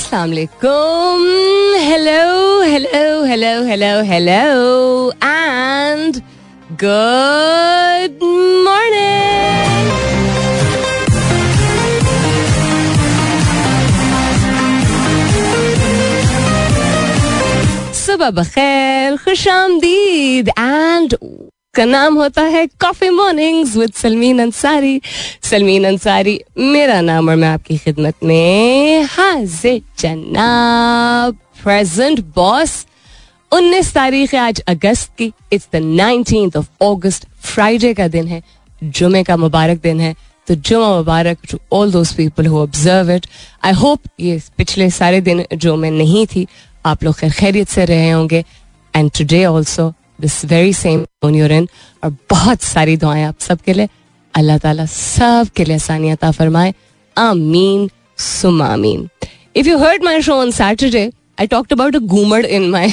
अस्सलाम वालेकुम hello hello hello hello hello and good morning सुबह बखैर खुश आमदीद एंड का नाम होता है coffee mornings with Salmeen Ansari Salmeen Ansari मेरा नाम और मैं आपकी खिदमत में हाजिर जनाब। प्रेजेंट बॉस 19 तारीख है आज अगस्त की। It's the nineteen of August Friday का दिन है, जुमे का मुबारक दिन है। तो जुमा मुबारक to all those people who observe it I hope ये पिछले सारे दिन जो मैं नहीं थी। आप लोग खैर खैरियत से रहे होंगे। And today also this very same your और बहुत सारी दुआएँ आप सबके लिए। अल्लाह ताला सब के लिए आसानियत फरमाए। आमीन सुम आमीन। If you heard my show on Saturday I talked about a घूमड़ in my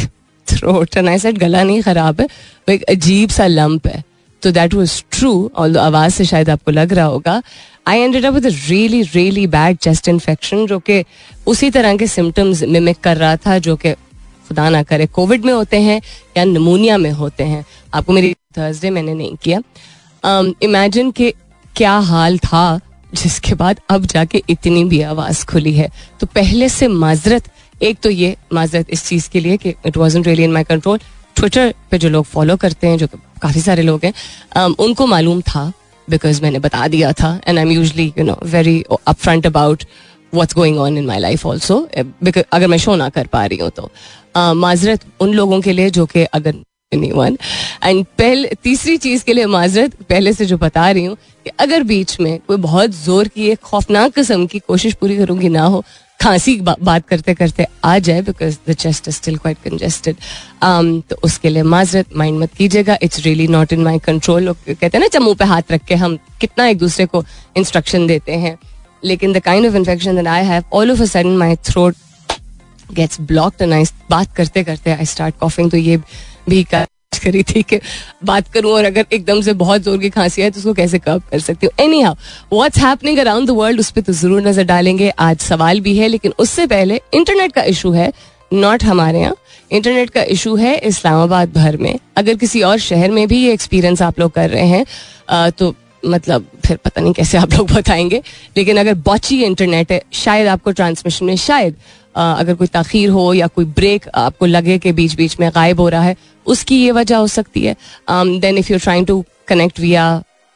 throat and I said गला नहीं खराब है, वो एक अजीब सा लंप है। तो दैट वॉज़ ट्रू और आवाज़ से शायद आपको लग रहा होगा। I ended up with really really bad chest infection जो कि उसी तरह के सिम्टम्स मिमिक कर रहा था, जो कि खुदा ना करे कोविड में होते हैं या नमूनिया में होते हैं? आपको मेरी थर्सडे मैंने नहीं किया। इमेजिन um, के क्या हाल था जिसके बाद अब जाके इतनी भी आवाज़ खुली है। तो पहले से माजरत एक तो ये माजरत इस चीज़ के लिए कि it was really in my control Twitter पे जो लोग फॉलो करते हैं जो काफ़ी सारे लोग हैं um, उनको मालूम था बिकॉज़ मैंने बता दिया था। And I am usually you know very up front about what's going on in my life also अगर मैं शो ना कर पा रही हूँ तो। माजरत उन लोगों के लिए जो कि अगर एंड पहले तीसरी चीज़ के लिए माजरत पहले से जो बता रही हूँ कि अगर बीच में कोई बहुत ज़ोर की एक खौफनाक किस्म की कोशिश पूरी करूँगी ना हो खांसी बा, बात करते करते आ जाए because the chest is still quite congested तो उसके लिए माजरत माइंड मत कीजिएगा it's really not in my control कहते हैं ना चमू पे हाथ रख के हम कितना एक दूसरे को इंस्ट्रक्शन देते हैं। लेकिन the kind of infection that I have all of a sudden my throat gets blocked and I बात करते करते आई स्टार्ट कॉफिंग तो ये भी करी थी कि बात करूँ और अगर एकदम से बहुत ज़ोर की खांसी है तो उसको कैसे कब कर सकती हूँ? Anyhow what's happening around the world उस पर तो ज़रूर नज़र डालेंगे। आज सवाल भी है, लेकिन उससे पहले इंटरनेट का इशू है नॉट हमारे यहाँ। इंटरनेट का इशू है इस्लामाबाद भर में। अगर किसी और शहर में भी ये एक्सपीरियंस आप लोग कर रहे हैं तो मतलब फिर पता नहीं कैसे आप लोग बताएँगे। लेकिन अगर बची इंटरनेट है शायद आपको ट्रांसमिशन में शायद आ, अगर कोई तखीर हो या कोई ब्रेक आपको लगे कि बीच बीच में गायब हो रहा है उसकी ये वजह हो सकती है। Then if you trying to connect via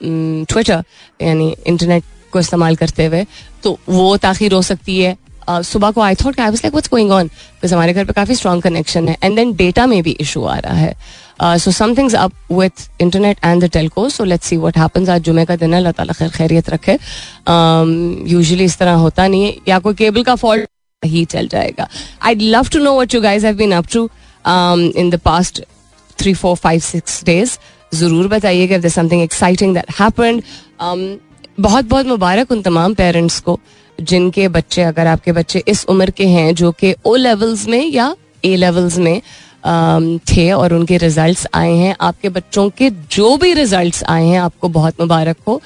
Twitter यानी इंटरनेट को इस्तेमाल करते हुए तो वो ताखिर हो सकती है। सुबह को I thought I was like what's going on because हमारे घर पे काफ़ी स्ट्रॉन्ग कनेक्शन है। एंड देन डेटा में भी इशू आ रहा है। So something's up with internet and the telco so let's see what happens आज जुमे का दिन है अल्लाह ताला खैर खैरियत रखे। यूजुअली um, इस तरह होता नहीं है। या कोई केबल का फॉल्ट ही चल जाएगा। I love to know what you guys have been up to in the past three four five six days ज़रूर बताइएगा if something exciting that happened बहुत बहुत मुबारक उन तमाम पेरेंट्स को जिनके बच्चे अगर आपके बच्चे इस उम्र के हैं जो कि ओ लेवल्स में या ए लेवल्स में थे और उनके रिजल्ट्स आए हैं। आपके बच्चों के जो भी रिजल्ट्स आए हैं, आपको बहुत मुबारक हो।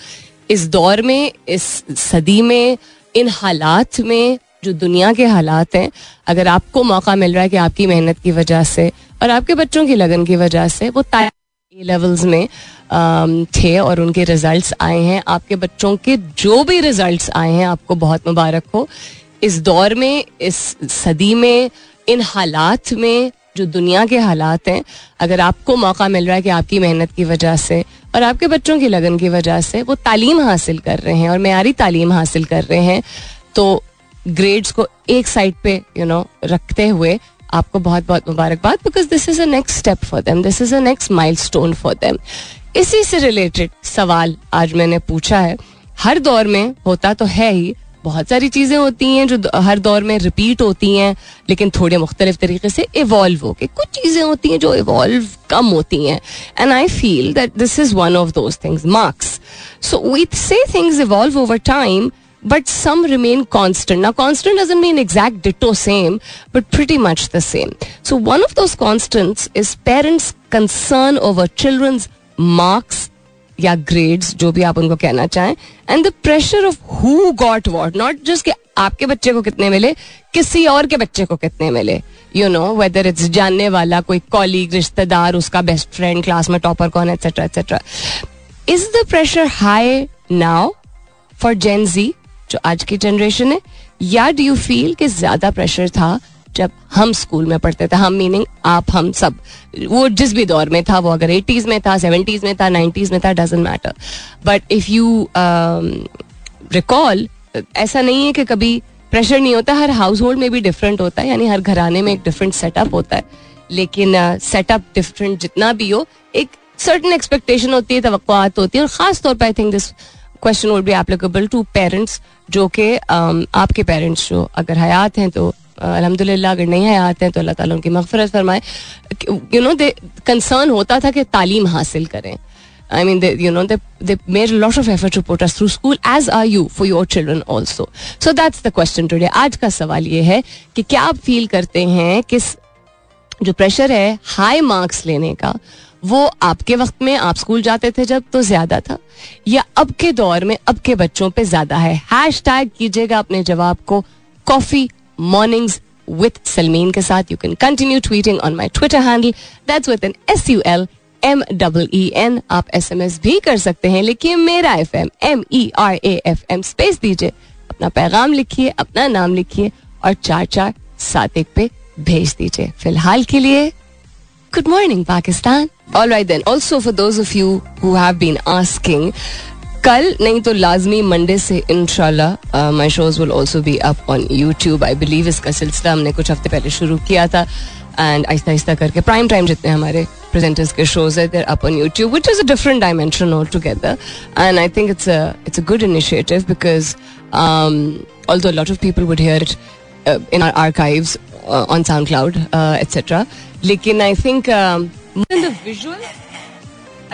इस दौर में, इस सदी में, इन हालात में, जो दुनिया के हालात हैं, अगर आपको मौका मिल रहा है कि आपकी मेहनत की वजह से और आपके बच्चों की लगन की वजह से, वो ए लेवल्स में थे और उनके रिजल्ट्स आए हैं। आपके बच्चों के जो भी रिजल्ट्स आए हैं, आपको बहुत मुबारक हो। इस दौर में, इस सदी में, इन हालात में जो दुनिया के हालात हैं, अगर आपको मौका मिल रहा है कि आपकी मेहनत की वजह से और आपके बच्चों की लगन की वजह से वो तालीम हासिल कर रहे हैं और मैारी तालीम हासिल कर रहे हैं तो ग्रेड्स को एक साइड पे यू नो रखते हुए आपको बहुत बहुत मुबारकबाद because this is a next step for them this is a next milestone for them इसी से रिलेटेड सवाल आज मैंने पूछा है। हर दौर में होता तो है ही बहुत सारी चीज़ें होती हैं जो हर दौर में रिपीट होती हैं, लेकिन थोड़े मुख्तलिफ़ तरीके से इवॉल्व हो गए। कुछ चीज़ें होती हैं जो इवॉल्व कम होती हैं। And I feel that this is one of those things marks so we say things evolve over time but some remain constant ना constant doesn't mean exact ditto same but pretty much the same so one of those constants is parents concern over childrens marks या grades जो भी आप उनको कहना चाहें. And the pressure of who got what not just आपके बच्चे को कितने मिले, किसी और के बच्चे को कितने मिले. यू नो वेदर इट्स जानने वाला, कोई कॉलीग रिश्तेदार, उसका बेस्ट फ्रेंड क्लास में टॉपर कौन etcetera etcetera is the pressure high now for gen Z जो आज की जनरेशन है? या डू यू फील कि ज़्यादा प्रेशर था जब हम स्कूल में पढ़ते थे हम मीनिंग आप हम सब। वो जिस भी दौर में था वो अगर एटीज में था सेवेंटीज में था नाइन्टीज में था doesn't matter but if you recall ऐसा नहीं है कि कभी प्रेशर नहीं होता हर हाउस होल्ड में भी डिफरेंट होता है यानी हर घराने में एक डिफरेंट सेटअप होता है। लेकिन सेटअप uh, डिफरेंट जितना भी हो एक सर्टन एक्सपेक्टेशन होती है तो होती है और खास तौर पर I think this question would be applicable to parents जो कि um, आपके पेरेंट्स जो अगर हयात हैं तो अलहमदिल्ला अगर नहीं हयात हैं तो अल्लाह ताला उनकी मगफरत फरमाए यू नो दे कंसर्न होता था कि तालीम हासिल करें I mean, they, you know, they, they made a lot of effort to put us through school, as are you for your children also. So that's the question today. आज का सवाल ये है कि क्या आप फील करते हैं कि जो प्रेशर है हाई मार्क्स लेने का वो आपके वक्त में आप स्कूल जाते थे जब तो ज़्यादा था या अब के दौर में अब के बच्चों पे ज़्यादा है हैश टैग कीजिएगा अपने जवाब को कॉफ़ी मॉर्निंग्स विथ सलमीन के साथ. You can continue tweeting on my Twitter handle that's with N S U L M double E N आप एस एम एस भी कर सकते हैं. लिखिए मेरा F M M E R A F M space दीजिए. अपना पैगाम लिखिए, अपना नाम लिखिए और चार चार सात एक पे भेज दीजिए. फ़िलहाल के लिए good morning Pakistan. All right then also for those of you who have been asking कल नहीं तो लाजमी मंडे से इनशाला my shows will also be up on YouTube I believe इसका सिलसिला हमने कुछ हफ़्ते पहले शुरू किया था। एंड आहिस्ता आहिस्ता करके प्राइम टाइम जितने हमारे प्रेजेंटर्स के शोज़ है there up on YouTube which is a different dimension all together and I think it's it's a good initiative because a lot of people would hear it uh, in our archives uh, on SoundCloud, uh, लेकिन I think visual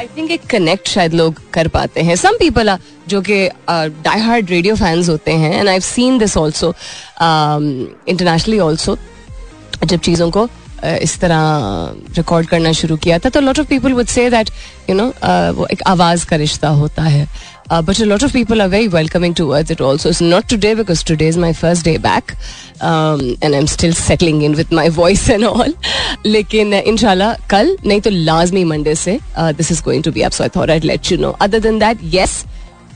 I think एक connect शायद लोग कर पाते हैं। Some people are जो कि die hard radio fans होते हैं and I seen this also internationally also जब चीज़ों को uh, इस तरह रिकॉर्ड करना शुरू किया था तो lot of people would say that you know वो एक आवाज़ का रिश्ता होता है। Uh, but a lot of people are very welcoming towards it also. It's not today because today is my first day back um, and I'm still settling in with my voice and all. लेकिन inshallah कल नहीं तो लाजमी Monday से uh, this is going to be up. So I thought I'd let you know. Other than that, yes,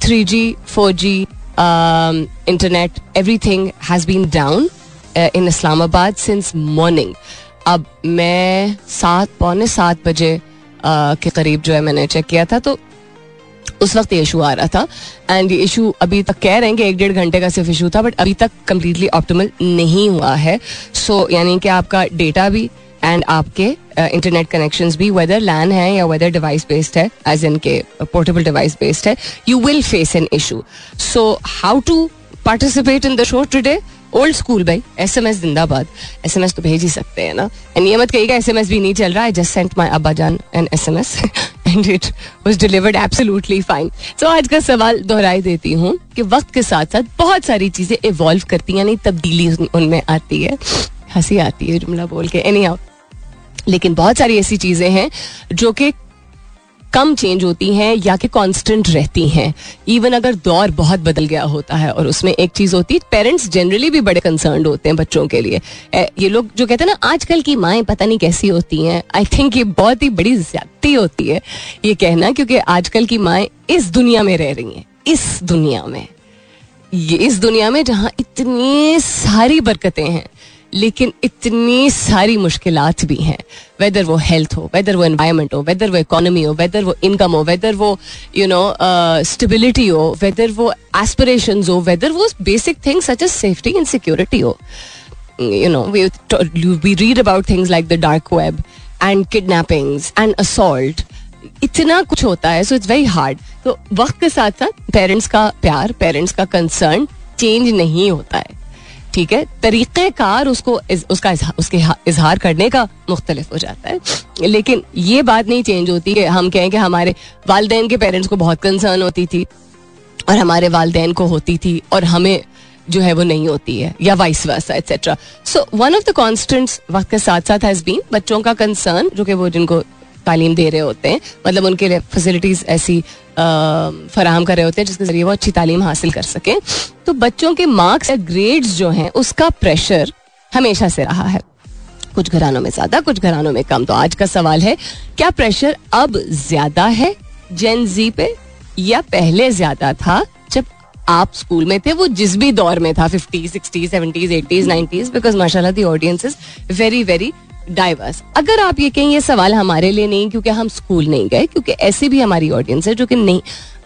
3G, 4G, um, internet, everything has been down uh, in Islamabad since morning. अब मैं सात पौने सात बजे uh, के करीब जो है मैंने चेक किया था तो उस वक्त ये इशू आ रहा था एंड ये इशू अभी तक कह रहे हैं कि एक डेढ़ घंटे का सिर्फ़ इशू था बट अभी तक कम्प्लीटली ऑप्टिमल नहीं हुआ है। सो so, यानी कि आपका डेटा भी एंड आपके इंटरनेट uh, कनेक्शन भी वेदर लैन है या वेदर डिवाइस बेस्ड है एज इन के पोर्टेबल डिवाइस बेस्ड है you will face an issue so how to participate in the show today old school भाई एस एम एस जिंदाबाद। S M S तो भेज ही सकते हैं ना। एंड ये मत कहिएगा एस एम एस भी नहीं चल रहा है। जस्ट सेंट माई अब्बा जान an S M S and it was delivered absolutely fine so आज का सवाल दोहराई देती हूँ कि वक्त के साथ साथ बहुत सारी चीज़ें इवॉल्व करती हैं नहीं तब्दीली उनमें आती है। हँसी आती है, जुमला बोल के। एनी आउट लेकिन बहुत सारी ऐसी चीज़ें हैं जो कि कम चेंज होती हैं या कि कांस्टेंट रहती हैं। इवन अगर दौर बहुत बदल गया होता है और उसमें एक चीज़ होती है पेरेंट्स जनरली भी बड़े कंसर्न होते हैं बच्चों के लिए। ये लोग जो कहते हैं ना, आजकल की माएँ पता नहीं कैसी होती हैं। आई थिंक ये बहुत ही बड़ी ज्यादती होती है ये कहना, क्योंकि आजकल की माएँ इस दुनिया में रह रही हैं। इस दुनिया में। ये इस दुनिया में जहाँ इतनी सारी बरकतें हैं। लेकिन इतनी सारी मुश्किल भी हैं। वेदर वो हेल्थ हो वेदर वो एनवायरमेंट हो वेदर वो इकोनॉमी हो वेदर वो इनकम हो वेदर वो यू नो स्टेबिलिटी हो वेदर वो एस्पिरेशन हो वेदर वो basic things such as safety and security हो। You know we read about things like the dark web and kidnappings and assault इतना कुछ होता है सो इट्स वेरी हार्ड तो वक्त के साथ साथ पेरेंट्स का प्यार पेरेंट्स का कंसर्न चेंज नहीं होता है। ठीक है तरीक़ेकार उसको इस, उसका उसके इजहार करने का मुख्तलिफ़ हो जाता है। लेकिन ये बात नहीं चेंज होती कि हम कहें कि हमारे वालदेन के पेरेंट्स को बहुत कंसर्न होती थी और हमारे वालदेन को होती थी और हमें जो है वो नहीं होती है या vice versa etcetera so one of the constants वक्त के साथ साथ हैज़ बीन बच्चों का कंसर्न जो कि वो जिनको तालीम दे रहे होते हैं। मतलब उनके लिए फैसिलिटीज़ ऐसी फराहम कर रहे होते हैं, जिसके ज़रिए वो अच्छी तालीम हासिल कर सकें। तो बच्चों के मार्क्स या ग्रेड्स जो हैं, उसका प्रेशर हमेशा से रहा है। कुछ घरानों में ज़्यादा, कुछ घरानों में कम। तो आज का सवाल है, क्या प्रेशर अब ज़्यादा है जेन जी पे? या पहले ज़्यादा था जब आप स्कूल में थे? वो जिस भी दौर में था fifty sixty seventies eighties nineties because माशाल्लाह the audience is very very diverse अगर आप ये कहें, ये सवाल हमारे लिए नहीं, क्योंकि हम स्कूल नहीं गए, क्योंकि ऐसी भी हमारी ऑडियंस है जो कि नहीं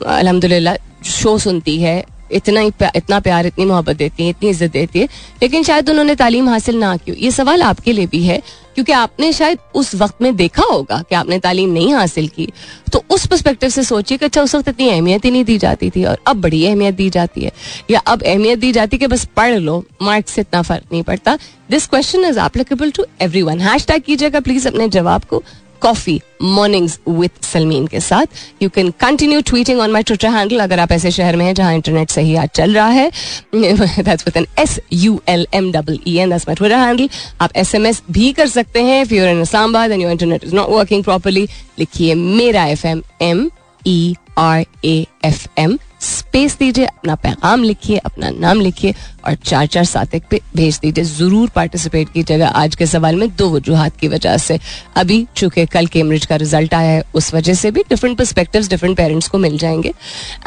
अलहमदुल्ला शो सुनती है, इतना ही इतना प्यार, इतनी मोहब्बत देती है, इतनी इज़्ज़त देती है, लेकिन शायद उन्होंने तालीम हासिल ना की ये सवाल आपके लिए भी है क्योंकि आपने शायद उस वक्त में देखा होगा कि आपने तालीम नहीं हासिल की। तो उस परस्पेक्टिव से सोचिए कि अच्छा उस वक्त इतनी अहमियत ही नहीं दी जाती थी और अब बड़ी अहमियत दी जाती है। या अब अहमियत दी जाती है कि बस पढ़ लो मार्क्स से इतना फ़र्क नहीं पड़ता। This question is applicable to everyone hashtag कीजिएगा प्लीज़ अपने जवाब को। कॉफ़ी मॉर्निंग्स विथ सलमीन के साथ। You can continue tweeting on my Twitter handle अगर आप ऐसे शहर में हैं जहाँ इंटरनेट सही आज चल रहा है। That's with N S U L M double E N that's my Twitter handle आप एस एम एस भी कर सकते हैं। If you're in Islamabad and your internet is not working properly लिखिए मेरा F M M E R A F M space दीजिए, अपना पैगाम लिखिए, अपना नाम लिखिए और चार चार सात एक पे भेज दीजिए। ज़रूर पार्टिसिपेट कीजिएगा आज के सवाल में दो वजूहत की वजह से। अभी चूँकि कल कैम्ब्रिज का रिज़ल्ट आया है, उस वजह से भी डिफरेंट परस्पेक्टिव डिफरेंट पेरेंट्स को मिल जाएँगे।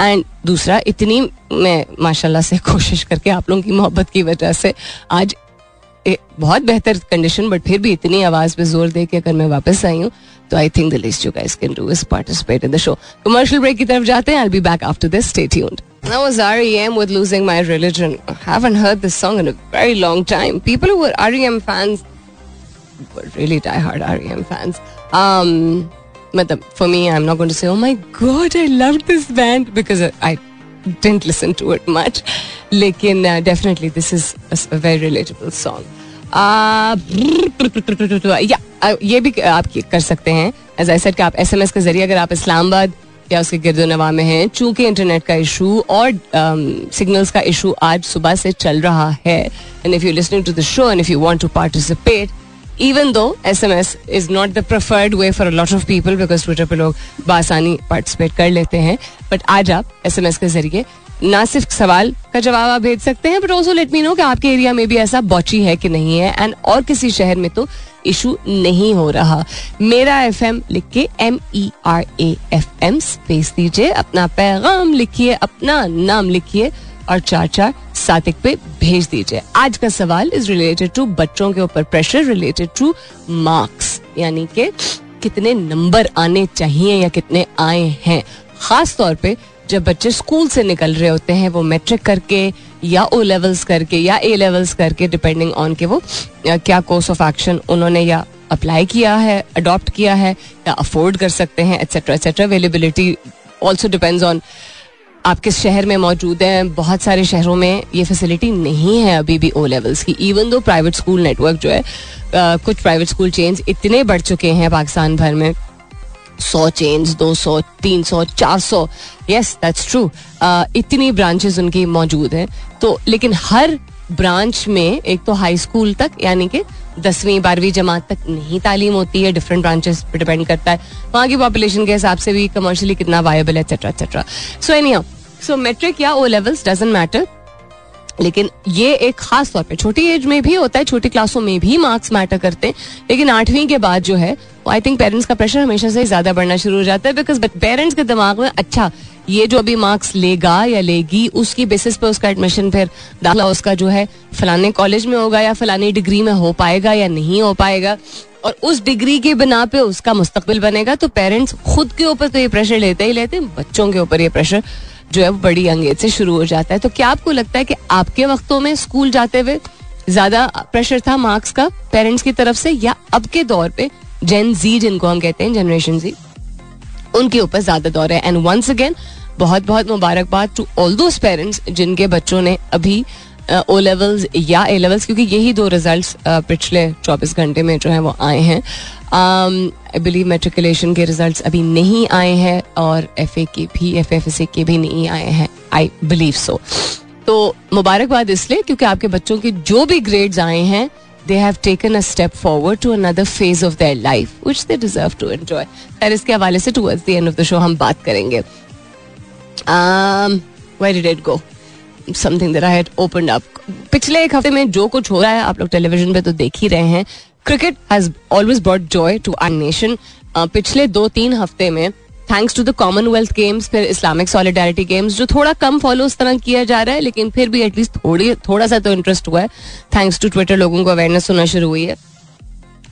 एंड दूसरा, इतनी मैं माशाल्लाह से कोशिश करके आप लोगों की मोहब्बत की वजह से आज बहुत बेहतर कंडीशन बट फिर भी इतनी आवाज़ पे ज़ोर दे के अगर मैं वापस आई हूँ तो I think the least you guys can do is participate in the show commercial break की तरफ़ जाते हैं I be back after this stay tuned That was REM with Losing My Religion. I haven't heard this song in a very long time. People who were REM fans were really die-hard REM fans. Um, for me, I'm not going to say, oh my god, I loved this band because I didn't listen to it much. लेकिन definitely this is a very relatable song या भी आप कर सकते हैं as I said कि आप S M S के ज़रिए अगर आप इस्लामाबाद या उसके गिरद नवा में हैं, चूँकि इंटरनेट का इशू और सिग्नल्स का इशू आज सुबह से चल रहा है and if you listening to the show and if you want to participate even though S M S is not the preferred way for lot of people because Twitter पर लोग बासानी participate कर लेते हैं बट आज आप S M S के ज़रिए ना सिर्फ़ सवाल का जवाब आप भेज सकते हैं but also let me know कि आपके एरिया में भी ऐसा बॉची है कि नहीं है एंड और किसी शहर में तो इशू नहीं हो रहा। मेरा एफ़ एम लिख के M E R A F M space दीजिए, अपना पैगाम लिखिए, अपना नाम लिखिए और चार चार सात एक पे भेज दीजिए। आज का सवाल इज़ रिलेटेड टू बच्चों के ऊपर प्रेशर रिलेटेड टू मार्क्स यानी कि कितने नंबर आने चाहिए या कितने आए हैं। खास तौर पे जब बच्चे स्कूल से निकल रहे होते हैं, वो मैट्रिक करके या ओ लेवल्स करके या ए लेवल्स करके डिपेंडिंग ऑन के वो क्या कोर्स ऑफ़ एक्शन उन्होंने या अप्लाई किया है अडॉप्ट किया है, या अफोर्ड कर सकते हैं etcetera etcetera availability also depends on आप किस शहर में मौजूद हैं बहुत सारे शहरों में ये फैसिलिटी नहीं है अभी भी ओ लेवल्स की even though private school network जो है आ, कुछ प्राइवेट स्कूल चेंज इतने बढ़ चुके हैं पाकिस्तान भर में। सौ चेंज दो सौ तीन सौ चार सौ। यस दैट्स ट्रू इतनी ब्रांचेज उनकी मौजूद हैं। तो लेकिन हर ब्रांच में, एक तो हाई स्कूल तक, यानी कि दसवीं, बारहवीं जमात तक नहीं तालीम होती है डिफरेंट ब्रांचेस पर डिपेंड करता है। वहाँ की पॉपुलेशन के हिसाब से भी कमर्शियली कितना वायबल है etcetera etcetera so any so matric या ओ लेवल्स डजेंट मैटर लेकिन ये एक खास तौर पे, छोटी एज में भी होता है, छोटी क्लासों में भी मार्क्स मैटर करते हैं। लेकिन आठवीं के बाद जो है आई थिंक पेरेंट्स का प्रेशर हमेशा से ज़्यादा बढ़ना शुरू हो जाता है बिकॉज़ पेरेंट्स के दिमाग में अच्छा ये जो अभी मार्क्स लेगा या लेगी, उसकी बेसिस पे उसका एडमिशन फिर दाखिला उसका जो है फलाने कॉलेज में होगा या फलानी डिग्री में हो पाएगा या नहीं हो पाएगा। और उस डिग्री के बिना पे उसका मुस्तकबिल बनेगा तो पेरेंट्स खुद के ऊपर तो ये प्रेशर लेते ही लेते हैं, बच्चों के ऊपर ये प्रेशर जो है वो बड़ी अंगेज से शुरू हो जाता है। तो क्या आपको लगता है कि आपके वक्तों में स्कूल जाते हुए ज़्यादा प्रेशर था मार्क्स का पेरेंट्स की तरफ़ से या अब के दौर पे जेन जी जिनको हम कहते हैं जनरेशन जी उनके ऊपर ज़्यादा दौर है। एंड वंस अगेन बहुत बहुत मुबारकबाद टू ऑल दोज पेरेंट्स जिनके बच्चों ने अभी ओ लेवल्स या ए लेवल्स क्योंकि यही दो रिजल्ट्स पिछले 24 घंटे में जो है वो आए हैं। आई बिलीव मेट्रिकुलेशन के रिजल्ट्स अभी नहीं आए हैं और एफ़ ए के भी एफ़ एफ़ एस ए के भी नहीं आए हैं। आई बिलीव सो तो मुबारकबाद इसलिए क्योंकि आपके बच्चों के जो भी ग्रेड्स आए हैं they have taken a step forward to another phase of their life, which they deserve to enjoy. खैर इसके हवाले से towards the end of the show हम बात करेंगे. Um, where did it go? Something that I had opened up. पिछले एक हफ़्ते में जो कुछ हो रहा है आप लोग टेलीविज़न पे तो देख ही रहे हैं cricket has always brought joy to our nation पिछले दो तीन हफ़्ते में thanks to the Commonwealth Games फिर इस्लामिक सॉलिडारिटी गेम्स जो थोड़ा कम फॉलो उस तरह किया जा रहा है, लेकिन फिर भी एटलीस्ट थोड़ी, थोड़ा सा तो इंटरेस्ट हुआ है। थैंक्स टू ट्विटर लोगों को अवेयरनेस होना शुरू हुई है।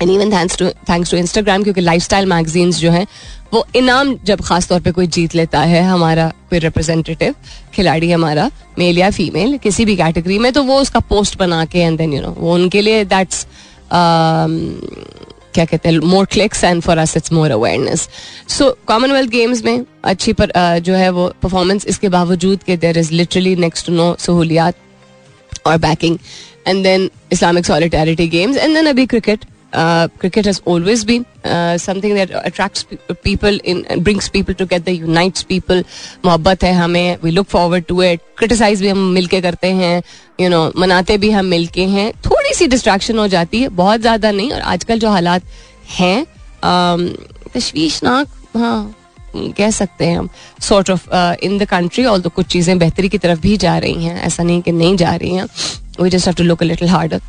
And even thanks to thanks to Instagram क्योंकि लाइफ स्टाइल मैगजीन्स जो हैं, वो इनाम जब खास तौर पे कोई जीत लेता है, हमारा कोई रिप्रेजेंटेटिव खिलाड़ी हमारा मेल या फीमेल किसी भी कैटेगरी में तो वो उसका पोस्ट बना के एंड देन यू नो वो उनके लिए दैट्स क्या कहते हैं more clicks and for us it's more awareness so Commonwealth Games में अच्छी पर जो है वो परफॉर्मेंस इसके बावजूद के there is literally next no सहूलियात और backing and then Islamic solidarity games and then अभी cricket has always been uh, something that attracts people in and brings people together unites मोहब्बत है हमें we look forward to it. Criticize भी हम मिलके करते हैं you know मनाते भी हम मिलके हैं. थोड़ी सी डिस्ट्रैक्शन हो जाती है बहुत ज़्यादा नहीं और आजकल जो हालात हैं um, तशवीशनाक हाँ कह सकते हैं हम sort of in the country all कुछ चीज़ें बेहतरी की तरफ़ भी जा रही हैं ऐसा नहीं कि नहीं जा रही हैं. We just have to look a little harder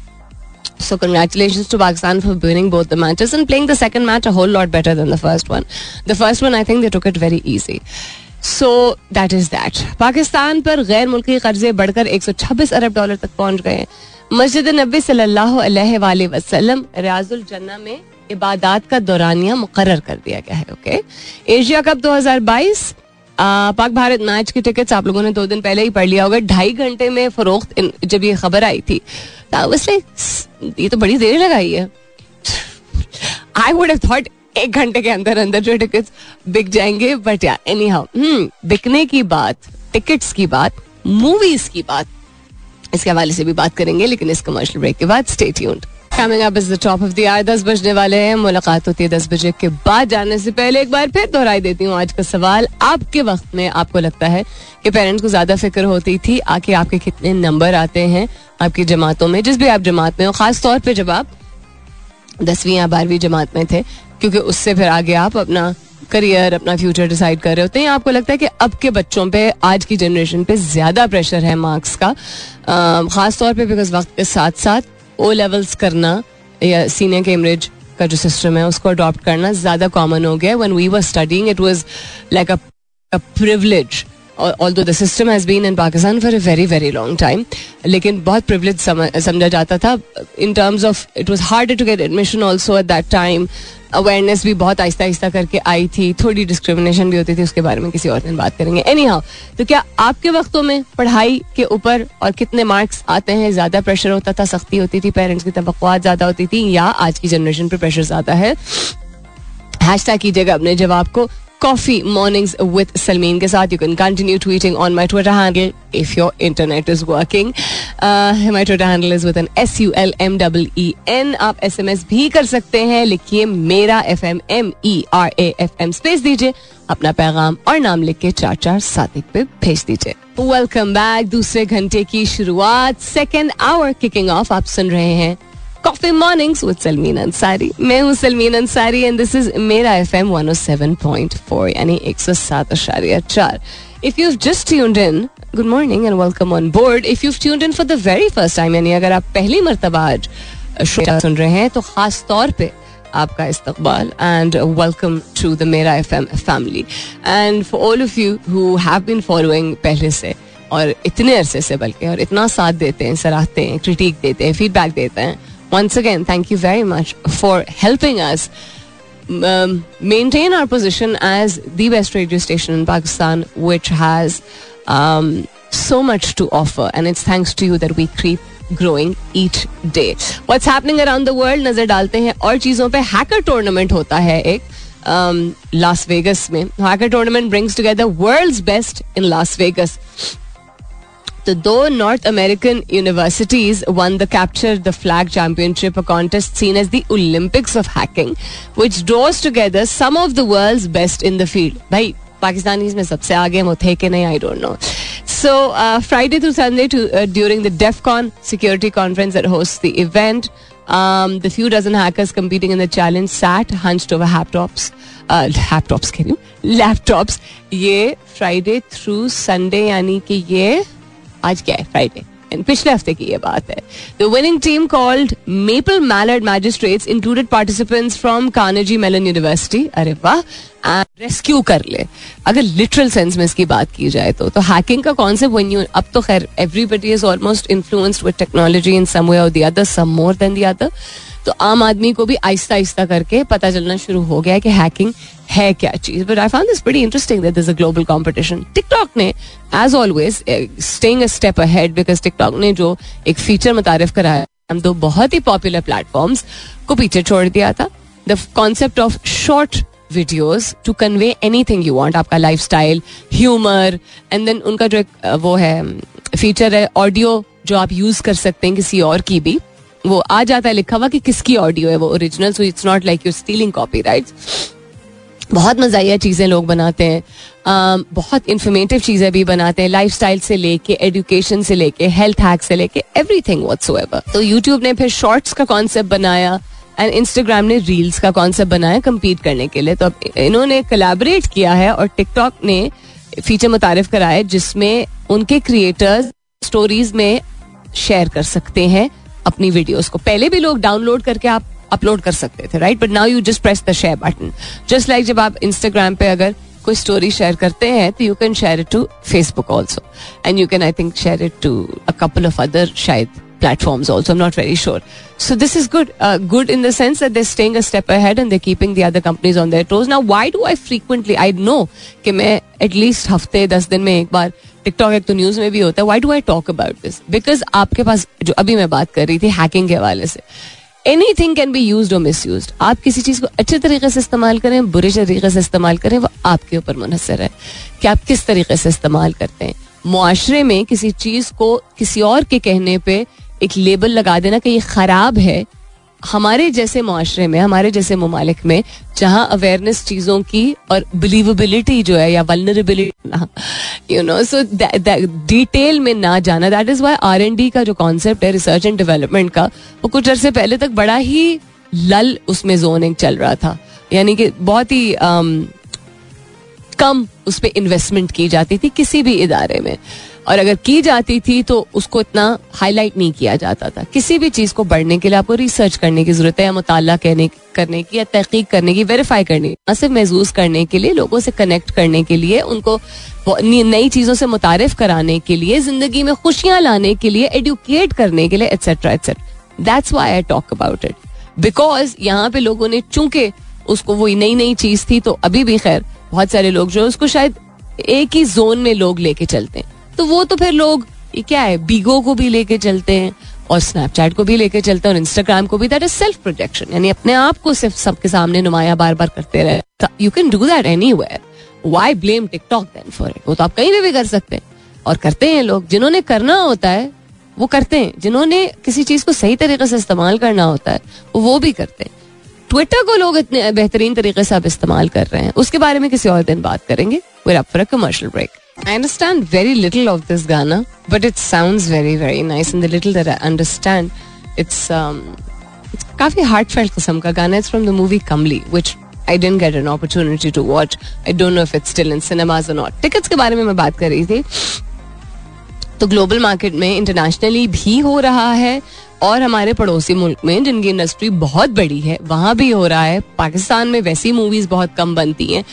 So congratulations to Pakistan for winning both the matches and playing the second match a whole lot better than the first one. The first one I think they took it very easy. So that is that Pakistan पर गैर मुल्की कर्जे बढ़कर 126 अरब dollar तक पहुँच गए मस्जिद नबी सल्लल्लाहु अलैहि वसल्लम रियाजुल जन्ना में इबादत का दौरानिया मुकर कर दिया गया है okay Asia cup 2022 Pak Bharat match की टिकट्स आप लोगों ने दो दिन पहले ही पढ़ लिया होगा। ढाई घंटे में फरोख्त जब ये खबर आई थी। ये तो बड़ी देर लगाई है। आई वुड थॉट एक घंटे के अंदर अंदर जो टिकट्स बिक जाएँगे बट या एनी हाउ बिकने की बात टिकट्स की बात मूवीज़ की बात, इसके हवाले से भी बात करेंगे, लेकिन इस कमर्शियल ब्रेक के बाद stay tuned coming up is the top of the hour दस बजने वाले हैं। मुलाकात होती है दस बजे के बाद। जाने से पहले एक बार फिर दोहराई देती हूँ आज का सवाल। आपके वक्त में आपको लगता है कि पेरेंट्स को ज़्यादा फ़िक्र होती थी? आके आपके कितने नंबर आते हैं आपकी जमातों में? जिस भी आप जमात में हो, खास तौर पर जब आप दसवीं या बारहवीं जमात में थे, क्योंकि उससे फिर आगे आप अपना करियर अपना फ्यूचर डिसाइड कर रहे होते हैं। आपको लगता है कि अब के बच्चों पे, आज की जनरेशन पे ज़्यादा प्रेशर है मार्क्स का। खास तौर पे बिकॉज़ वक्त के साथ साथ ओ लेवल्स करना, या सीनियर कैम्ब्रिज का जो सिस्टम है, उसको अडॉप्ट करना ज़्यादा कॉमन हो गया. When we were studying it was like a privilege although the system has been in Pakistan for a very very long time लेकिन बहुत प्रिवलेज समझा जाता था। In terms of it was hard to get admission also at that time awareness भी बहुत आहिस्ता आहिस्ता करके आई थी। थोड़ी डिस्क्रिमिनेशन भी होती थी, उसके बारे में किसी और दिन बात करेंगे। एनी हाउ तो क्या आपके वक्तों में पढ़ाई के ऊपर और कितने मार्क्स आते हैं? ज़्यादा प्रेशर होता था, सख्ती होती थी पेरेंट्स की तो ज़्यादा होती थी, या आज की जनरेशन पर प्रेशर ज़्यादा है? हैश टैग कीजिएगा अपने जवाब को। कॉफ़ी मॉर्निंग विद सलमीन के साथ you can continue tweeting on my Twitter handle if your internet is working my Twitter handle is with N S U L M double N आप S M S भी कर सकते हैं। लिखिए मेरा F M M E R A F M space दीजिए। अपना पैगाम और नाम लिख के चार चार साथी पे भेज दीजिए। वेलकम बैक दूसरे घंटे की शुरुआत। सेकेंड आवर किकिंग ऑफ़ आप सुन रहे हैं। Coffee mornings with Salmeen Ansari मैं हूँ Salmeen Ansari and this is मेरा F M one seven point four यानी एक सौ सात अशारिया चार। If you just tuned in good morning and welcome on board if you tuned in for the very first time यानी अगर आप पहली मरतबा आज शो सुन रहे हैं तो खास तौर पे आपका इस्तकबाल एंड वेलकम टू द मेरा F M family and for all of you who have been following पहले से और इतने अरसे से बल्कि और इतना साथ देते हैं, सराहते हैं क्रिटिक देते हैं फीडबैक देते हैं once again, thank you very much for helping us um, maintain our position as the best radio station in Pakistan, which has um, so much to offer. And it's thanks to you that we keep growing each day. What's happening around the world नजर डालते हैं और चीजों पे hacker tournament होता है एक Las Vegas में hacker tournament brings together world's best in Las Vegas So though North American universities won the Capture the Flag Championship, a contest seen as the Olympics of hacking, which draws together some of the world's best in the field. भाई पाकिस्तानी में सबसे आगे वो थे कि नहीं I don't know So uh, Friday through Sunday to, uh, during the DEF CON security conference that hosts the event, um, the few dozen hackers competing in the challenge sat hunched over laptops. Uh, laptops कह रही हूँ laptops. ये Friday through Sunday यानी कि ये आज क्या है? फ्राइडे पिछले हफ़्ते की ये बात है. The winning team called maple mallard magistrates included participants from Carnegie Mellon University अरे वाह. रेस्क्यू कर ले. अगर लिटरल सेंस में इसकी बात की जाए तो. तो हैकिंग का कॉन्सेप्ट वन यू अब तो खैर everybody is almost influenced with technology in some way और the other some more than the other तो आम आदमी को भी आहिस्ता आहिस्ता करके पता चलना शुरू हो गया कि हैकिंग है क्या चीज़। बट आई फाउंड दिस बड़ी interesting that a global competition TikTok ने as always staying a step ahead because TikTok ने जो एक फीचर मुतारिफ कराया, हम दो बहुत ही पॉपुलर प्लेटफॉर्म्स को पीछे छोड़ दिया था। The concept of short videos to convey anything you want आपका lifestyle humour and then उनका जो एक, वो है फीचर है ऑडियो जो आप यूज़ कर सकते हैं किसी और की भी। वो आ जाता है लिखा हुआ कि किसकी ऑडियो है वो original so it's not like you stealing copyrights बहुत मजाया चीज़ें लोग बनाते हैं। बहुत इंफॉर्मेटिव चीज़ें भी बनाते हैं लाइफ स्टाइल से लेके एजुकेशन से लेके हेल्थ हैक से लेके एवरी थिंग तो यूट्यूब ने फिर शॉर्ट्स का कॉन्सेप्ट बनाया एंड इंस्टाग्राम ने रील्स का कॉन्सेप्ट बनाया कम्पीट करने के लिए। तो अब इन्होंने कोलैबोरेट किया है और टिकटॉक ने फीचर मुतारिफ कराया जिसमें उनके क्रिएटर्स स्टोरीज में शेयर कर सकते हैं। अपनी वीडियोस को। पहले भी लोग डाउनलोड करके आप अपलोड कर सकते थे right but now you just press the share button just like जब आप इंस्टाग्राम पे अगर कोई स्टोरी शेयर करते हैं तो you can share it to Facebook also and you can I think share it to a couple of other शायद platforms also. I'm not very sure. So this is good. Uh, good in the sense that they're staying a step ahead and they're keeping the other companies on their toes. Now, why do I frequently? I know कि at least हफ़्ते दस दिन में एक बार TikTok एक तो news में भी होता है why do I talk about this because आपके पास जो अभी मैं बात कर रही थी हैकिंग के हवाले से anything can be use और मिस यूज़ आप किसी चीज़ को अच्छे तरीके से इस्तेमाल करें बुरे तरीके से इस्तेमाल करें वो आपके ऊपर मुनसर है कि आप किस तरीके से इस्तेमाल करते हैं मुआशरे में किसी चीज़ को किसी और के कहने पे एक लेबल लगा देना कि ये खराब है। हमारे जैसे माशरे में हमारे जैसे ममालिक में जहाँ अवेयरनेस चीज़ों की और बिलीवेबिलिटी जो है या vulnerability you know so detail में ना जाना। That is why R and D का जो कॉन्सेप्ट है रिसर्च एंड डेवलपमेंट का वो कुछ अरसे पहले तक बड़ा ही लल उसमें जोनिंग चल रहा था। यानी कि बहुत ही um, कम उस पर इन्वेस्टमेंट की जाती थी किसी भी इदारे में। और अगर की जाती थी तो उसको इतना हाईलाइट नहीं किया जाता था। किसी भी चीज़ को बढ़ने के लिए आपको रिसर्च करने की ज़रूरत है या मुताला कहने, करने की या तहकीक करने की वेरीफाई करने की सिर्फ़ महसूस करने के लिए, लोगों से कनेक्ट करने के लिए, उनको नई चीज़ों से मुतारफ कराने के लिए, ज़िंदगी में खुशियाँ लाने के लिए एडुकेट करने के लिए etcetera etcetera that's why I talk about it because यहाँ पे लोगों ने, चूँकि उसको वो नई नई चीज़ थी तो अभी भी खैर, बहुत सारे लोग जो है, उसको शायद एक ही जोन में लोग लेके चलते हैं। तो वो तो फिर लोग क्या है बीगो को भी लेके चलते हैं और स्नैपचैट को भी लेके चलते हैं और इंस्टाग्राम को भी। दैट इज़ सेल्फ प्रोटेक्शन यानी अपने आप को सिर्फ़ सबके सामने नुमाया बार बार करते रहे। You can do that anywhere why blame TikTok then for it वो तो आप कहीं भी, कर सकते हैं। और करते हैं लोग। जिन्होंने करना होता है वो करते हैं। जिन्होंने किसी चीज़ को सही तरीके से इस्तेमाल करना होता है वो भी करते हैं। ट्विटर को लोग इतने बेहतरीन तरीके से अब इस्तेमाल कर रहे हैं। उसके बारे में किसी और दिन बात करेंगे। Commercial break I understand very little of this Ghana, but it sounds very, very nice. And the little that I understand, it's um, it's काफ़ी heartfelt किस्म का गाना. It's from the movie Kamli, which I didn't get an opportunity to watch. I don't know if it's still in cinemas or not. Tickets के बारे में मैं बात कर रही थी. तो ग्लोबल मार्केट में इंटरनेशनली भी हो रहा है और हमारे पड़ोसी मुल्क में जिनकी इंडस्ट्री बहुत बड़ी है वहाँ भी हो रहा है पाकिस्तान में वैसी मूवीज़ बहुत कम बनती हैं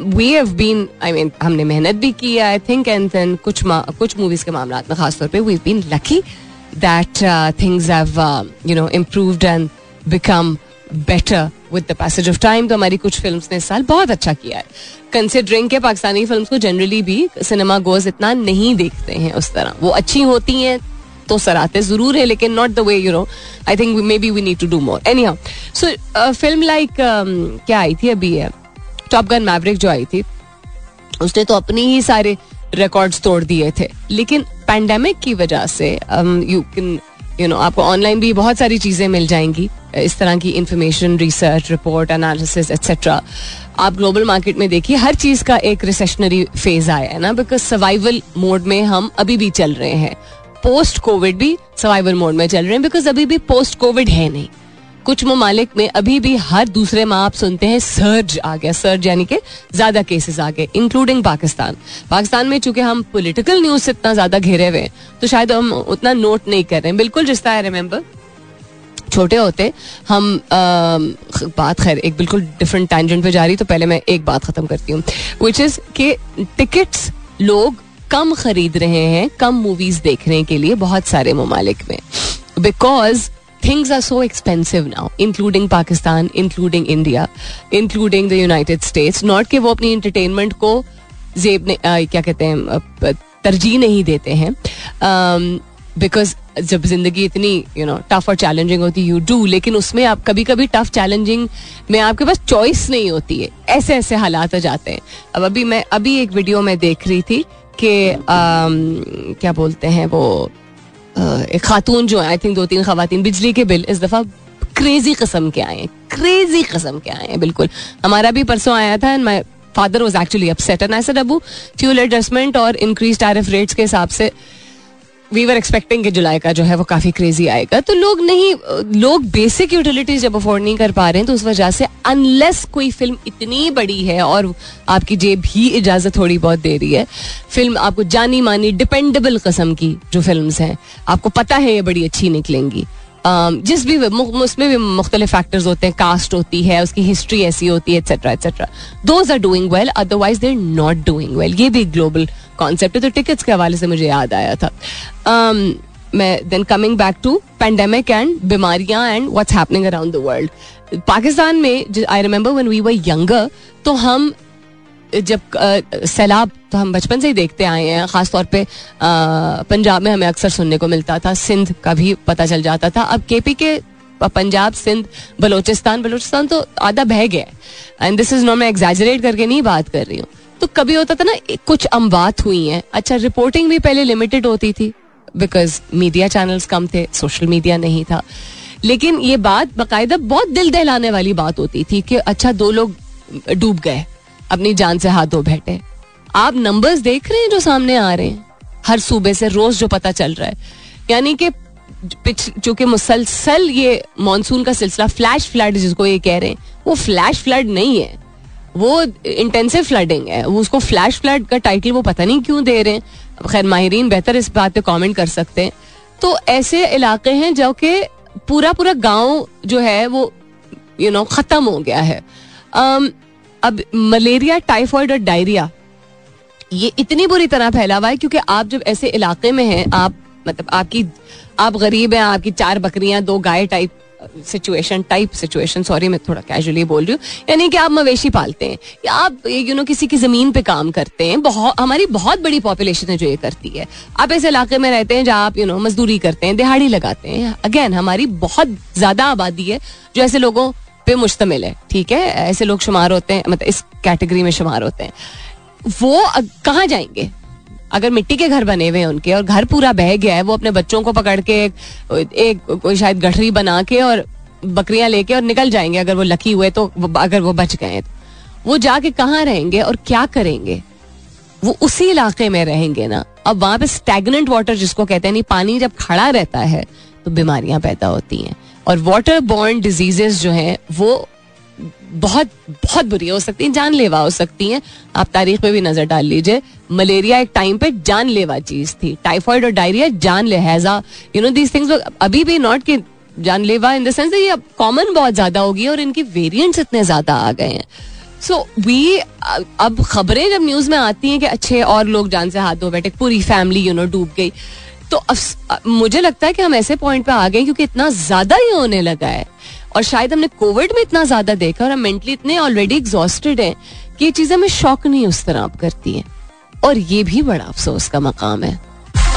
we have been I mean हमने मेहनत भी की आई थिंक एंड देन कुछ कुछ मूवीज़ के मामला में, खासतौर पे we been lucky that things have you know improved and become better with the passage of time तो हमारी कुछ फ़िल्म ने इस साल बहुत अच्छा किया है। कंसिडरिंग के पाकिस्तानी फ़िल्म को जनरली भी सिनेमा गोज इतना नहीं देखते हैं उस तरह। वो अच्छी होती हैं तो सराहते ज़रूर है, लेकिन not the way you know I think maybe we need to do more anyhow so film like क्या आई थी अभी है टॉप गन मैवरिक जो आई थी, उसने तो अपने ही सारे रिकॉर्ड्स तोड़ दिए थे। लेकिन पैंडेमिक की वजह से यू कैन यू नो आपको ऑनलाइन भी बहुत सारी चीज़ें मिल जाएँगी। इस तरह की information research report analysis etcetera आप ग्लोबल मार्केट में देखिए, हर चीज़ का एक रिसेशनरी फ़ेज़ आया है ना बिकॉज़ सर्वाइवल मोड में हम अभी भी चल रहे हैं। पोस्ट कोविड भी सर्वाइवल मोड में चल रहे हैं बिकॉज़ अभी भी पोस्ट कोविड है नहीं। कुछ ममालिक में अभी भी हर दूसरे माह आप सुनते हैं सर्ज आ गया सर्ज यानी कि ज़्यादा केसेस आ गए इंक्लूडिंग पाकिस्तान। पाकिस्तान में चूँकि हम पॉलिटिकल न्यूज़ से इतना ज़्यादा घिरे हुए हैं तो शायद हम उतना नोट नहीं कर रहे हैं। बिल्कुल जिसता है रिमेम्बर छोटे होते हम आ, बात खैर एक बिल्कुल डिफरेंट टेंजेंट पे जा रही तो पहले मैं एक बात खत्म करती हूँ विच इज़ के टिकट्स लोग कम खरीद रहे हैं कम मूवीज़ देखने के लिए बहुत सारे ममालिक में। Because things are so expensive now including Pakistan including India including the United States not कि वो अपनी इंटरटेनमेंट को जेब ने आ, क्या कहते हैं तरजीह नहीं देते हैं। बिकॉज़ जब ज़िंदगी इतनी यू नो टफ और चैलेंजिंग होती यू डू लेकिन उसमें आप कभी कभी टफ चैलेंजिंग में आपके पास चॉइस नहीं होती है। ऐसे ऐसे हालात आ जाते हैं। अब अभी मैं अभी एक वीडियो में देख रही थी कि क्या बोलते हैं वो एक खातून जो है आई थिंक दो तीन खातन, बिजली के बिल, इस दफ़ा क्रेजी कस्म के आए हैं क्रेजी कस्म के आए हैं, बिल्कुल। हमारा भी परसों आया था and my father was actually upset and I said Abu fuel adjustment और इंक्रीज टैरिफ रेट्स के हिसाब से वी वर एक्सपेक्टिंग कि जुलाई का जो है वो काफ़ी क्रेजी आएगा। तो लोग नहीं, लोग बेसिक यूटिलिटीज जब अफोर्ड नहीं कर पा रहे हैं तो उस वजह से अनलेस कोई फ़िल्म इतनी बड़ी है और आपकी जेब ही इजाज़त थोड़ी बहुत दे रही है फ़िल्म आपको जानी मानी डिपेंडेबल कस्म की जो फ़िल्म हैं, आपको पता है ये बड़ी अच्छी निकलेंगी। जिस भी उसमें भी मुख्तलिफ़ फैक्टर्स होते हैं कास्ट होती है उसकी हिस्ट्री ऐसी होती है etcetera etcetera those are doing well otherwise they're not doing well ये भी ग्लोबल कॉन्सेप्ट है तो टिकट्स के हवाले से मुझे याद आया था। Um, मैं then coming back to pandemic and बीमारियाँ and what's happening around the world Pakistan में I remember when we were younger तो हम जब सैलाब तो हम बचपन से ही देखते आए हैं, खासतौर पे पंजाब में हमें अक्सर सुनने को मिलता था, सिंध का भी पता चल जाता था। अब केपी के पंजाब, सिंध, बलोचिस्तान बलोचिस्तान तो आधा बह गया एंड दिस इज़ नॉट मैं एग्जैजरेट करके नहीं बात कर रही हूँ। तो कभी होता था ना कुछ अमवात हुई हैं। अच्छा रिपोर्टिंग भी पहले लिमिटेड होती थी बिकॉज़ मीडिया चैनल्स कम थे सोशल मीडिया नहीं था। लेकिन ये बात बाकायदा बहुत दिल दहलाने वाली बात होती थी कि अच्छा दो लोग डूब गए। अपनी जान से हाथ धो बैठे। आप नंबर्स देख रहे हैं जो सामने आ रहे हैं। हर सूबे से रोज जो पता चल रहा है। यानी कि चूँकि मुसलसल ये मानसून का सिलसिला फ्लैश फ्लड जिसको ये कह रहे हैं वो फ्लैश फ्लड नहीं है। वो इंटेंसिव फ्लडिंग है। वो उसको फ्लैश फ्लड का टाइटल वो पता नहीं क्यों दे रहे हैं। खैर माहरीन बेहतर इस बात पे कमेंट कर सकते हैं। तो ऐसे इलाके हैं जो कि पूरा पूरा गाँव जो है वो यू you नो know, खत्म हो गया है। um, अब मलेरिया, टाइफॉइड और डायरिया, ये इतनी बुरी तरह फैला हुआ है क्योंकि आप जब ऐसे इलाके में हैं, आप मतलब आपकी, आप गरीब हैं, आपकी चार बकरियाँ, दो गाय type situation type situation sorry मैं थोड़ा कैजुअली बोल रही हूँ। यानी कि आप मवेशी पालते हैं, या आप यू नो किसी की ज़मीन पे काम करते हैं बहुत हमारी बहुत बड़ी पॉपुलेशन है जो ये करती है। आप ऐसे इलाके में रहते हैं जहाँ आप यू नो मजदूरी करते हैं, दिहाड़ी लगाते हैं। अगेन हमारी बहुत ज़्यादा आबादी है जो ऐसे लोगों पे मुश्तमिल है ठीक है? ऐसे लोग शुमार होते हैं मतलब इस कैटेगरी में शुमार होते हैं। वो कहाँ जाएँगे? अगर मिट्टी के घर बने हुए हैं उनके और घर पूरा बह गया है वो अपने बच्चों को पकड़ के एक, एक कोई शायद गठरी बना के और बकरियाँ लेके और निकल जाएँगे अगर वो लकी हुए तो अगर वो बच गए तो। वो जाके कहाँ रहेंगे और क्या करेंगे? वो उसी इलाके में रहेंगे ना। अब वहाँ पे स्टेगनेंट वाटर जिसको कहते हैं नहीं पानी जब खड़ा रहता है तो बीमारियाँ पैदा होती हैं। और वाटर बॉर्न डिजीजेस जो हैं वो बहुत बहुत बुरी हो सकती हैं जानलेवा हो सकती हैं। आप तारीख में भी नज़र डाल लीजिए। मलेरिया एक टाइम पे जानलेवा चीज़ थी। टाइफॉइड और डायरिया जान लिहाजा यू नो दीज थिंग्स अभी भी नॉट कि जानलेवा इन द सेंस ये कॉमन बहुत ज़्यादा होगी और इनकी वेरिएंट्स इतने ज़्यादा आ गए हैं। सो so, वी अब खबरें जब न्यूज़ में आती हैं कि अच्छे और लोग जान से हाथ धो बैठे पूरी फैमिली यू नो डूब गई। तो अफस मुझे लगता है कि हम ऐसे पॉइंट पे आ गए क्योंकि इतना ज़्यादा ही होने लगा है। और शायद हमने कोविड में इतना ज़्यादा देखा और हम मेंटली इतने ऑलरेडी एग्जॉस्टेड हैं कि ये चीज़ें हमें शौक नहीं उस तरह आप करती हैं। और ये भी बड़ा अफसोस का मकाम है।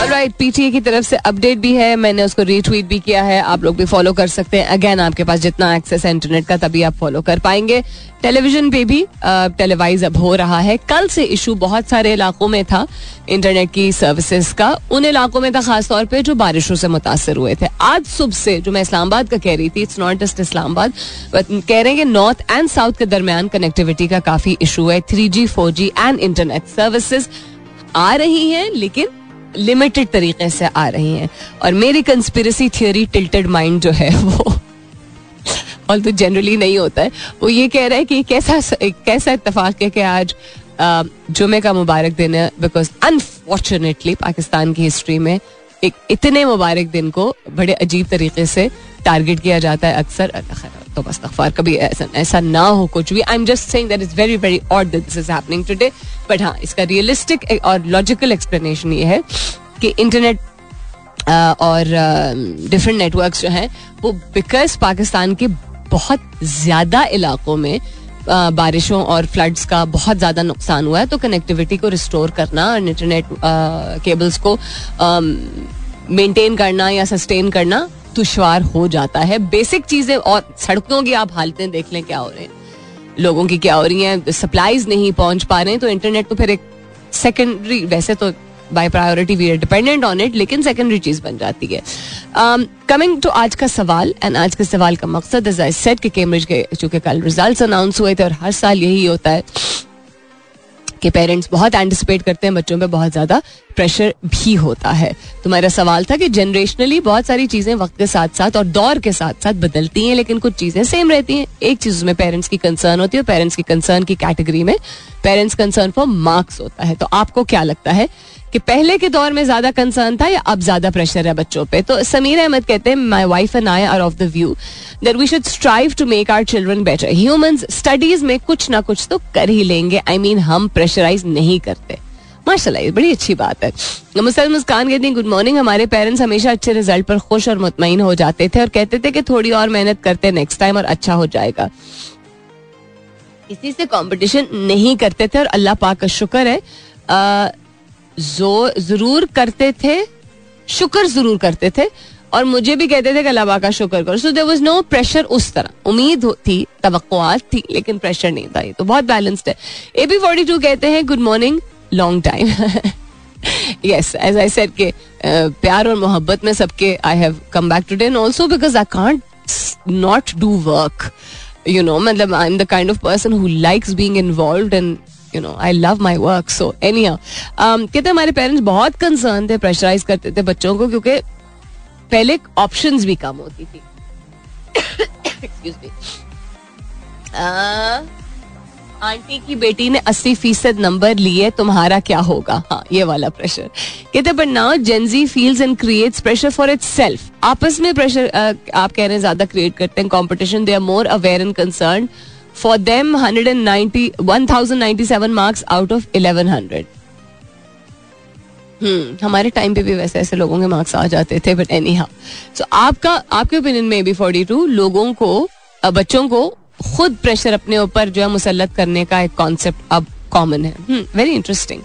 राइट पीटीए की तरफ़ से अपडेट भी है, मैंने उसको रीट्वीट भी किया है, आप लोग भी फॉलो कर सकते हैं। अगेन आपके पास जितना एक्सेस है इंटरनेट का, तभी आप फॉलो कर पाएँगे। टेलीविज़न पे भी टेलीवाइज अब हो रहा है। कल से इशू बहुत सारे इलाकों में था इंटरनेट की सर्विसेज़ का। उन इलाकों में था खासतौर पर जो बारिशों से मुतासर हुए थे। आज सुबह से जो मैं इस्लामाबाद का कह रही थी इट्स नॉट जस्ट इस्लामाबाद कह रहे हैं कि नॉर्थ एंड साउथ के दरमियान कनेक्टिविटी का काफ़ी इशू है। Three G four G and internet services आ रही हैं, लेकिन लिमिटेड तरीके से आ रही हैं। और मेरी कंस्पिरसी थियोरी टिल्टेड माइंड जो है वो और तो जनरली नहीं होता है। वो ये कह रहा है कि कैसा कैसा इतफाक है कि आज जुमे का मुबारक दिन है बिकॉज़ अनफॉर्चुनेटली पाकिस्तान की हिस्ट्री में एक इतने मुबारक दिन को बड़े अजीब तरीके से टारगेट किया जाता है अक्सर। तो बस अखबार कभी ऐसा ऐसा ना हो कुछ भी। I am just saying that is very very odd this is happening today but हाँ इसका रियलिस्टिक और लॉजिकल एक्सप्लेनेशन ये है कि इंटरनेट और डिफरेंट नेटवर्क्स जो हैं, वो बिकॉज़ पाकिस्तान के बहुत ज़्यादा इलाकों में बारिशों और फ्लड्स का बहुत ज़्यादा नुकसान हुआ है तो कनेक्टिविटी को रिस्टोर करना और इंटरनेट केबल्स को मेंटेन करना या सस्टेन करना दुशवार हो जाता है। बेसिक चीज़ें और सड़कों की आप हालतें देख लें, क्या हो रहे हैं। लोगों की क्या हो रही हैं सप्लाईज नहीं पहुँच पा रहे हैं तो इंटरनेट तो फिर एक सेकेंडरी वैसे तो by priority we are dependent on it लेकिन सेकेंडरी चीज़ बन जाती है। कमिंग um, टू आज का सवाल एंड आज के सवाल का मकसद एज आई सेट कि कैम्ब्रिज के चूँकि कल रिज़ल्ट अनाउंस हुए थे और हर साल यही होता है कि पेरेंट्स बहुत एंटिसिपेट करते हैं बच्चों पे बहुत ज़्यादा प्रेशर भी होता है। तुम्हारा सवाल था कि जनरेशनली बहुत सारी चीज़ें वक्त के साथ साथ और दौर के साथ साथ बदलती हैं लेकिन कुछ चीज़ें सेम रहती हैं। एक चीज़ उसमें पेरेंट्स की कंसर्न होती है पेरेंट्स की कंसर्न की कैटेगरी में पेरेंट्स कंसर्न फॉर मार्क्स होता है। तो आपको क्या लगता है कि पहले के दौर में ज़्यादा कंसर्न था या अब ज़्यादा प्रेशर है बच्चों पे? तो समीर अहमद कहते हैं my wife and I are of the view that we should strive to make our children better humans studies में कुछ ना कुछ तो कर ही लेंगे. आई I मीन mean, हम प्रेशराइज नहीं करते. माशाल्लाह बड़ी अच्छी बात है। मुसल मुस्कान कहती गुड मॉर्निंग हमारे पेरेंट्स हमेशा अच्छे रिज़ल्ट पर खुश और मुतमिन हो जाते थे और कहते थे कि थोड़ी और मेहनत करते नेक्स्ट टाइम और अच्छा हो जाएगा। इसी से कंपटीशन नहीं करते थे और अल्लाह पाक का शुक्र है। ज़रूर करते थे, शुक्र ज़रूर करते थे, और मुझे भी कहते थे कि अल्लाह का शुक्र करो। So there was no pressure उस तरह। उम्मीद थी तो थी, लेकिन प्रेशर नहीं था ये तो बहुत बैलेंस्ड है। ए बी फोर्टी टू कहते हैं good morning long time yes as I said के प्यार और मोहब्बत में सबके I have come back to then also because I can't not do work you know मतलब I am the kind of person who likes being involve in you know I love my work so any कहते हमारे parents बहुत concern थे pressurise करते थे बच्चों को, क्योंकि पहले ऑप्शन भी कम होती थी। आंटी की बेटी ने अस्सी फ़ीसद नंबर लिए, तुम्हारा क्या होगा? हाँ ये वाला प्रेशर कहते but now Gen Z feels and creates pressure for itself आपस में प्रेशर आप कह रहे हैं, ज़्यादा क्रिएट करते हैं competition they are more aware and concern for them hundred and ninety one thousand ninety seven marks out of eleven hundred हमारे टाइम पे भी वैसे ऐसे लोगों के मार्क्स आ जाते थे बट एनी हाउ सो आपका आपके ओपिनियन में भी फोर्टी टू लोगों को बच्चों को खुद प्रेशर अपने ऊपर जो है मुसलत करने का एक कॉन्सेप्ट अब कॉमन है। Very hmm, interesting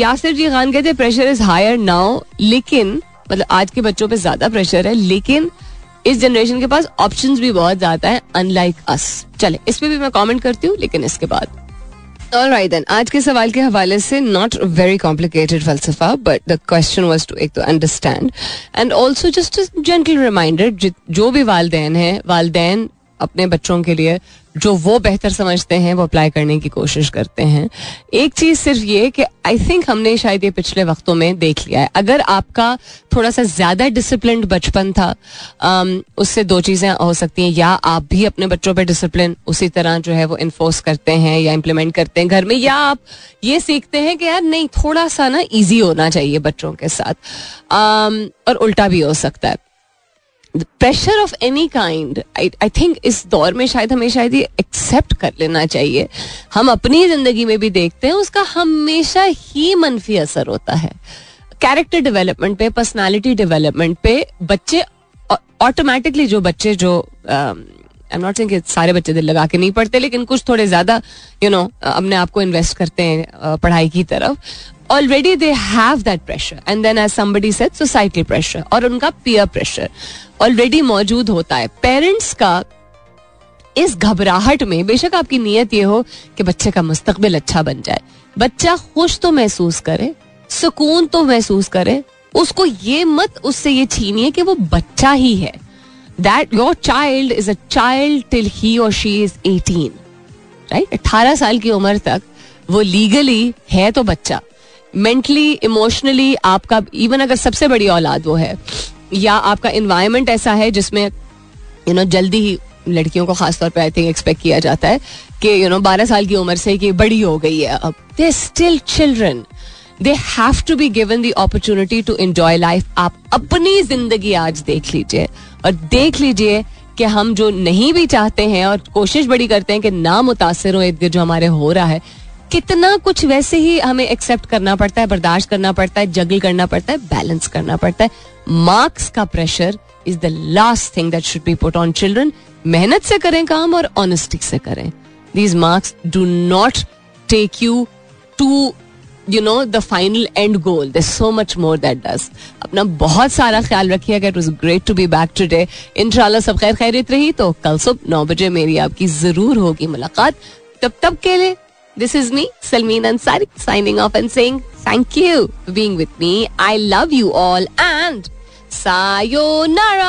Yasir ji Khan कहते प्रेशर इज़ हायर नाउ लेकिन मतलब आज के बच्चों पे ज़्यादा प्रेशर है लेकिन इस जनरेशन के पास ऑप्शंस भी बहुत ज़्यादा है अनलाइक अस चले इस पे भी मैं कमेंट करती हूँ लेकिन इसके बाद। Alright then, आज के सवाल के हवाले से not very complicated फलसफा but the question was to एक understand and also just gentle reminder जो भी वालदेन है वालदेन अपने बच्चों के लिए जो वो बेहतर समझते हैं वो अप्लाई करने की कोशिश करते हैं। एक चीज़ सिर्फ़ ये कि आई थिंक हमने शायद ये पिछले वक्तों में देख लिया है। अगर आपका थोड़ा सा ज़्यादा डिसिप्लिन बचपन था आम, उससे दो चीज़ें हो सकती हैं। या आप भी अपने बच्चों पे डिसिप्लिन उसी तरह जो है वो इन्फोर्स करते हैं या इम्प्लीमेंट करते हैं घर में या आप ये सीखते हैं कि यार नहीं थोड़ा सा ना ईजी होना चाहिए बच्चों के साथ। आम, और उल्टा भी हो सकता है। Pressure of any kind I think इस दौर में शायद हमें शायद ये एक्सेप्ट कर लेना चाहिए। हम अपनी ज़िंदगी में भी देखते हैं, उसका हमेशा ही मनफी असर होता है। कैरेक्टर डेवलपमेंट पे पर्सनालिटी डेवलपमेंट पे, बच्चे ऑटोमेटिकली जो बच्चे जो आई एम नॉट सेइंग सारे बच्चे दिल लगा के नहीं पढ़ते, लेकिन कुछ थोड़े ज़्यादा यू नो अपने आप को इन्वेस्ट करते हैं पढ़ाई की तरफ़। Already they have that pressure and then as somebody set societal pressure और उनका पियर प्रेशर ऑलरेडी मौजूद होता है। पेरेंट्स का इस घबराहट में बेशक आपकी नीयत ये हो कि बच्चे का मुस्तकबिल अच्छा बन जाए। बच्चा खुश तो महसूस करे, सुकून तो महसूस करे, उसको ये मत, उससे ये छीनिए कि वो बच्चा ही है। That your child is a child till he और शी इज़ एटीन राइट अट्ठारह साल की उम्र तक वो लीगली है तो बच्चा। मेंटली इमोशनली आपका इवन अगर सबसे बड़ी औलाद वो है, या आपका इन्वायरमेंट ऐसा है जिसमें यू नो जल्दी ही लड़कियों को खासतौर पर आई थिंक एक्सपेक्ट किया जाता है कि यू नो बारह साल की उम्र से कि बड़ी हो गई है अब। They still children they have to be given the opportunity to enjoy life आप अपनी ज़िंदगी आज देख लीजिए और देख लीजिए कि हम जो नहीं भी चाहते हैं और कोशिश बड़ी करते हैं कि ना मुतासर हो इर्द जो हमारे हो रहा है कितना कुछ वैसे ही हमें एक्सेप्ट करना पड़ता है, बर्दाश्त करना पड़ता है जगल करना पड़ता है बैलेंस करना पड़ता है। मार्क्स का pressure is the last thing that should be put on children मेहनत से करें काम और ऑनेस्टी से करें। These marks do not take you to you know the final end goal this so much more that does अपना बहुत सारा ख्याल रखिएगा it was great to be back today in सब खैर खैरित रही तो कल सुबह नौ बजे मेरी आपकी ज़रूर होगी मुलाकात। तब तब के लिए This is me, Salmeen Ansari, signing off and saying thank you for being with me. I love you all and sayonara.